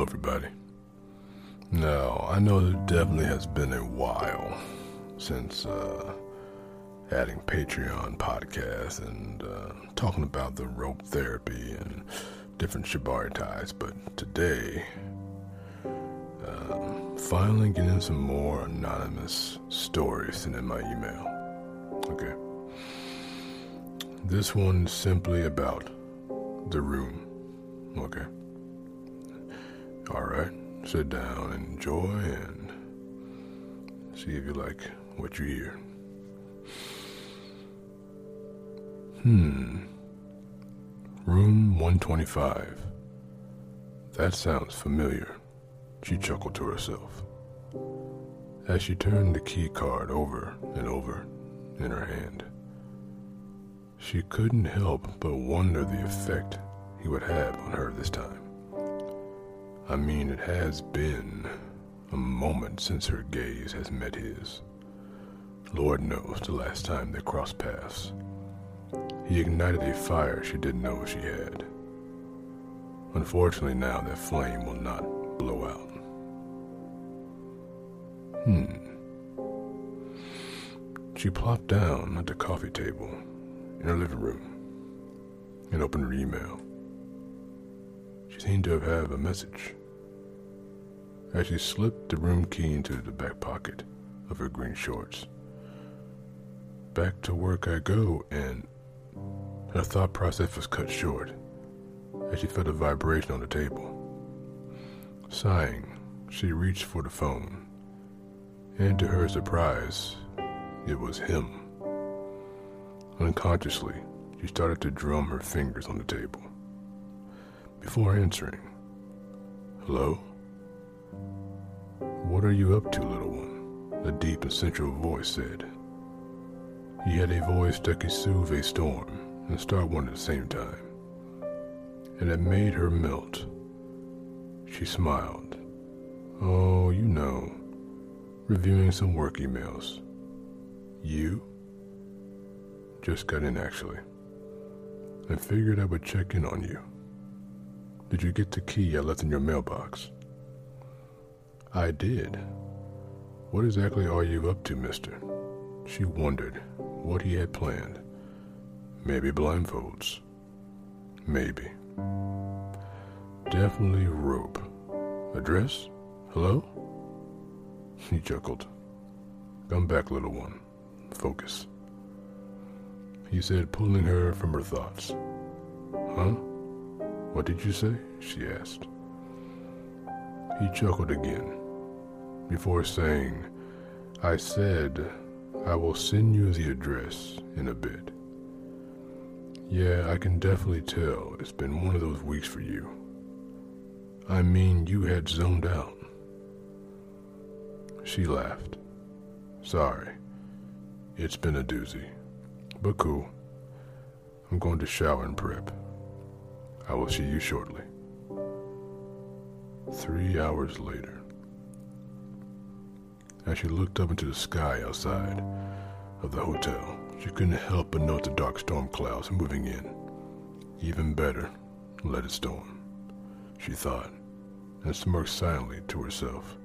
Hello, everybody. Now, I know it definitely has been a while since uh, adding Patreon podcasts and uh, talking about the rope therapy and different shibari ties, but today, um, finally getting some more anonymous stories sent in my email. Okay. This one's simply about the room. Okay. All right. Sit down, and enjoy, and see if you like what you hear. Hmm. Room 125. That sounds familiar, she chuckled to herself as she turned the key card over and over in her hand. She couldn't help but wonder the effect he would have on her this time. I mean, it has been a moment since her gaze has met his. Lord knows the last time they crossed paths. He ignited a fire she didn't know she had. Unfortunately, now that flame will not blow out. Hmm. She plopped down at the coffee table in her living room and opened her email. She seemed to have a message. As she slipped the room key into the back pocket of her green shorts. Back to work I go, and her thought process was cut short as she felt a vibration on the table. Sighing, she reached for the phone, and to her surprise, it was him. Unconsciously, she started to drum her fingers on the table. Before answering, Hello? What are you up to, little one? A deep and sensual voice said. He had a voice that could soothe a storm and start one at the same time. And it made her melt. She smiled. Oh, you know, reviewing some work emails. You? Just got in, actually. I figured I would check in on you. Did you get the key I left in your mailbox? I did. What exactly are you up to, mister? She wondered what he had planned. Maybe blindfolds. Maybe. Definitely rope. Address? Hello? He chuckled. Come back, little one. Focus. He said, pulling her from her thoughts. Huh? What did you say? She asked. He chuckled again before saying, I said, I will send you the address in a bit. Yeah, I can definitely tell it's been one of those weeks for you. I mean, you had zoned out. She laughed. Sorry. It's been a doozy. But cool. I'm going to shower and prep. I will see you shortly. Three hours later, as she looked up into the sky outside of the hotel, she couldn't help but note the dark storm clouds moving in. Even better, let it storm, she thought, and smirked silently to herself.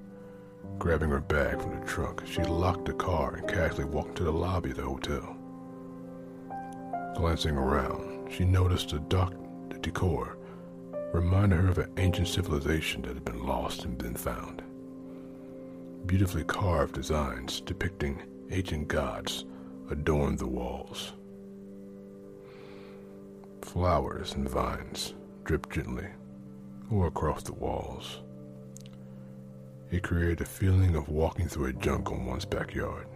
Grabbing her bag from the trunk, she locked the car and casually walked to the lobby of the hotel. Glancing around, she noticed the dark decor reminded her of an ancient civilization that had been lost and been found. Beautifully carved designs depicting ancient gods adorned the walls. Flowers and vines dripped gently or across the walls. It created a feeling of walking through a jungle in one's backyard.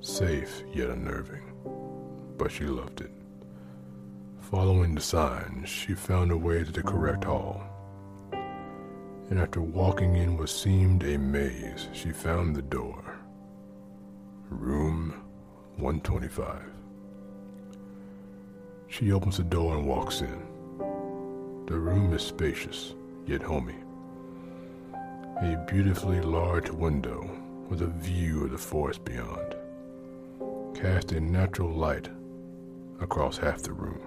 Safe yet unnerving but she loved it. Following the signs, she found her way to the correct hall. And after walking in what seemed a maze, she found the door. Room 125. She opens the door and walks in. The room is spacious, yet homey. A beautifully large window with a view of the forest beyond cast a natural light across half the room.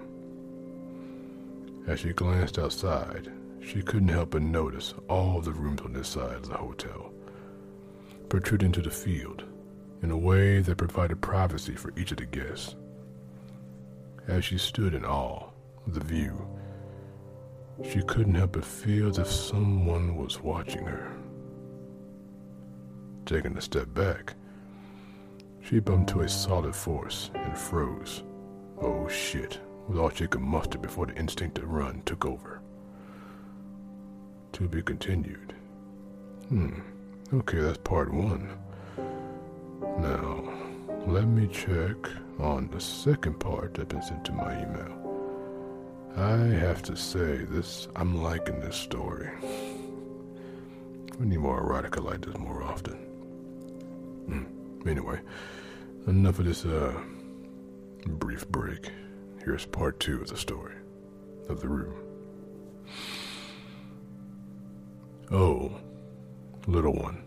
As she glanced outside, she couldn't help but notice all the rooms on this side of the hotel protruding into the field in a way that provided privacy for each of the guests. As she stood in awe of the view, she couldn't help but feel as if someone was watching her. Taking a step back, she bumped to a solid force and froze. Oh shit, with all she could muster before the instinct to run took over. To be continued. Hmm, okay, that's part one. Now, let me check on the second part that's been sent to my email. I have to say, this I'm liking this story. We need more erotica like this more often. Hmm. Anyway, enough of this uh brief break. Here's part two of the story of the room. Oh, little one,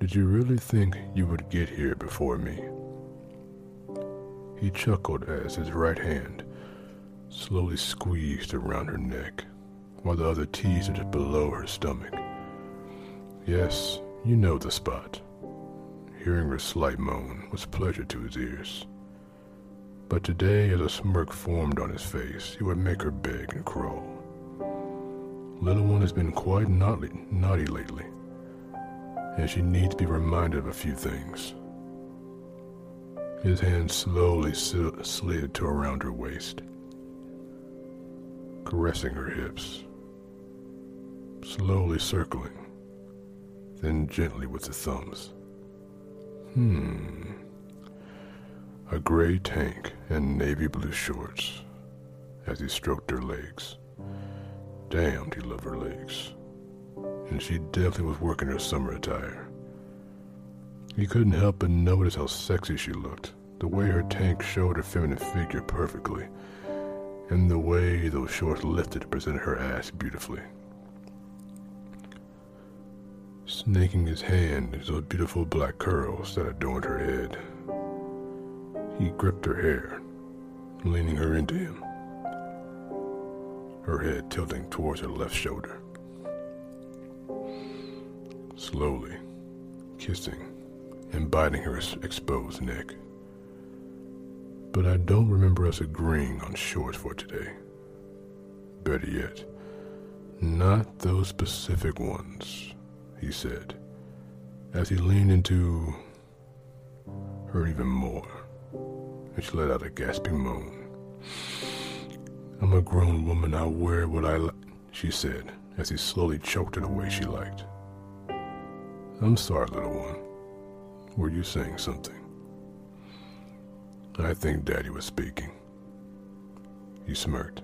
did you really think you would get here before me? He chuckled as his right hand slowly squeezed around her neck, while the other teased it below her stomach. Yes, you know the spot. Hearing her slight moan was pleasure to his ears. But today, as a smirk formed on his face, he would make her beg and crawl. Little one has been quite naughty, naughty lately, and she needs to be reminded of a few things. His hand slowly slid to around her waist caressing her hips, slowly circling, then gently with the thumbs. Hmm. A gray tank and navy blue shorts as he stroked her legs. Damned he loved her legs. And she definitely was working her summer attire. He couldn't help but notice how sexy she looked, the way her tank showed her feminine figure perfectly and the way those shorts lifted presented her ass beautifully. Snaking his hand into those beautiful black curls that adorned her head, he gripped her hair, leaning her into him, her head tilting towards her left shoulder. Slowly, kissing and biting her exposed neck but I don't remember us agreeing on shorts for today. Better yet, not those specific ones, he said, as he leaned into her even more, and she let out a gasping moan. I'm a grown woman, I'll wear what I like, she said, as he slowly choked her the way she liked. I'm sorry, little one. Were you saying something? I think Daddy was speaking. He smirked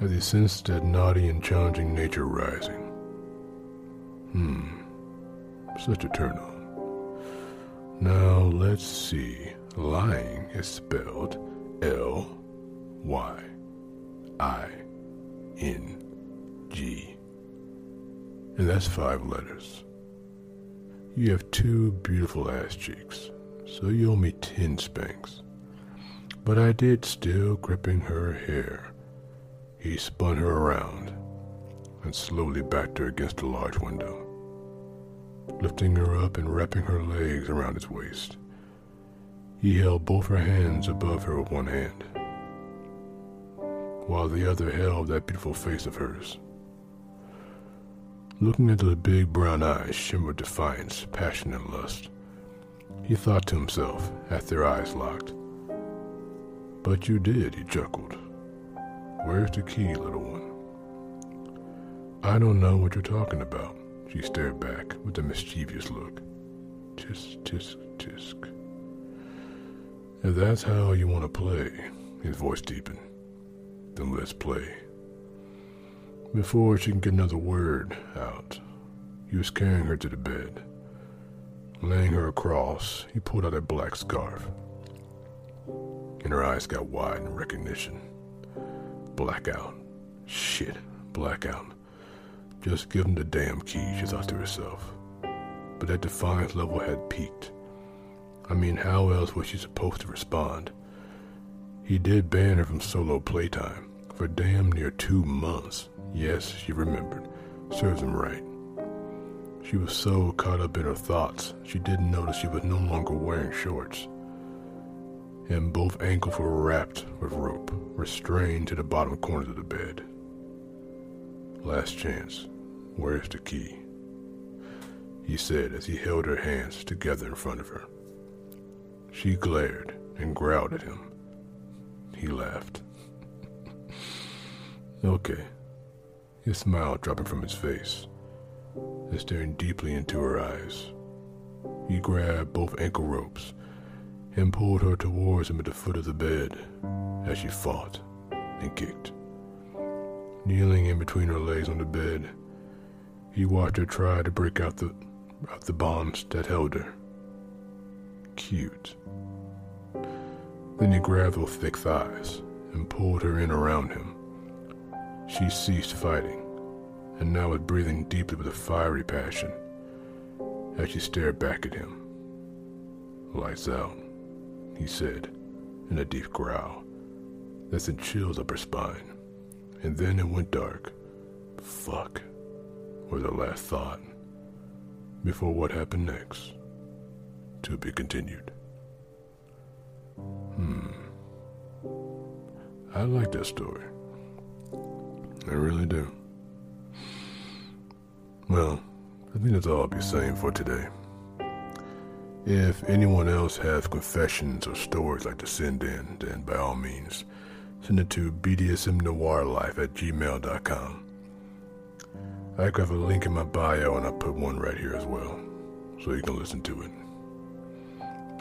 as he sensed that naughty and challenging nature rising. Hmm, such a turn on. Now let's see. Lying is spelled L Y I N G. And that's five letters. You have two beautiful ass cheeks so you owe me ten spanks. But I did still gripping her hair. He spun her around and slowly backed her against a large window, lifting her up and wrapping her legs around his waist. He held both her hands above her with one hand, while the other held that beautiful face of hers. Looking into the big brown eyes shimmered defiance, passion, and lust he thought to himself as their eyes locked. But you did, he chuckled. Where's the key, little one? I don't know what you're talking about, she stared back with a mischievous look. Tisk, tisk, tisk. If that's how you want to play, his voice deepened, then let's play. Before she can get another word out, he was carrying her to the bed. Laying her across, he pulled out a black scarf. And her eyes got wide in recognition. Blackout. Shit, blackout. Just give him the damn key, she thought to herself. But that defiance level had peaked. I mean, how else was she supposed to respond? He did ban her from solo playtime for damn near two months. Yes, she remembered. Serves him right. She was so caught up in her thoughts, she didn't notice she was no longer wearing shorts. And both ankles were wrapped with rope, restrained to the bottom corners of the bed. Last chance. Where's the key? He said as he held her hands together in front of her. She glared and growled at him. He laughed. okay. His smile dropping from his face and staring deeply into her eyes. He grabbed both ankle ropes and pulled her towards him at the foot of the bed as she fought and kicked. Kneeling in between her legs on the bed, he watched her try to break out the, out the bonds that held her. Cute. Then he grabbed her thick thighs and pulled her in around him. She ceased fighting and now was breathing deeply with a fiery passion as she stared back at him. Lights out, he said in a deep growl that sent chills up her spine. And then it went dark. Fuck, was her last thought. Before what happened next, to be continued. Hmm. I like that story. I really do. Well, I think that's all I'll be saying for today. If anyone else has confessions or stories like to send in, then by all means, send it to bdsmnoirlife at gmail.com. I have a link in my bio and I put one right here as well, so you can listen to it.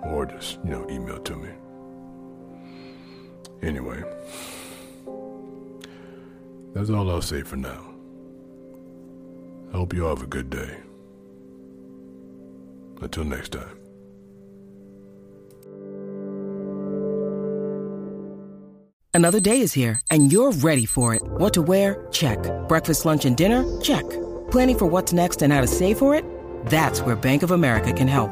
Or just, you know, email to me. Anyway, that's all I'll say for now. I hope you all have a good day. Until next time. Another day is here, and you're ready for it. What to wear? Check. Breakfast, lunch, and dinner? Check. Planning for what's next and how to save for it? That's where Bank of America can help.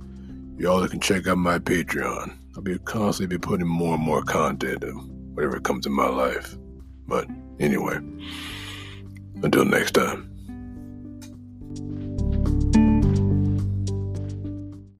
y'all can check out my Patreon. I'll be constantly be putting more and more content in whatever comes in my life. But anyway, until next time.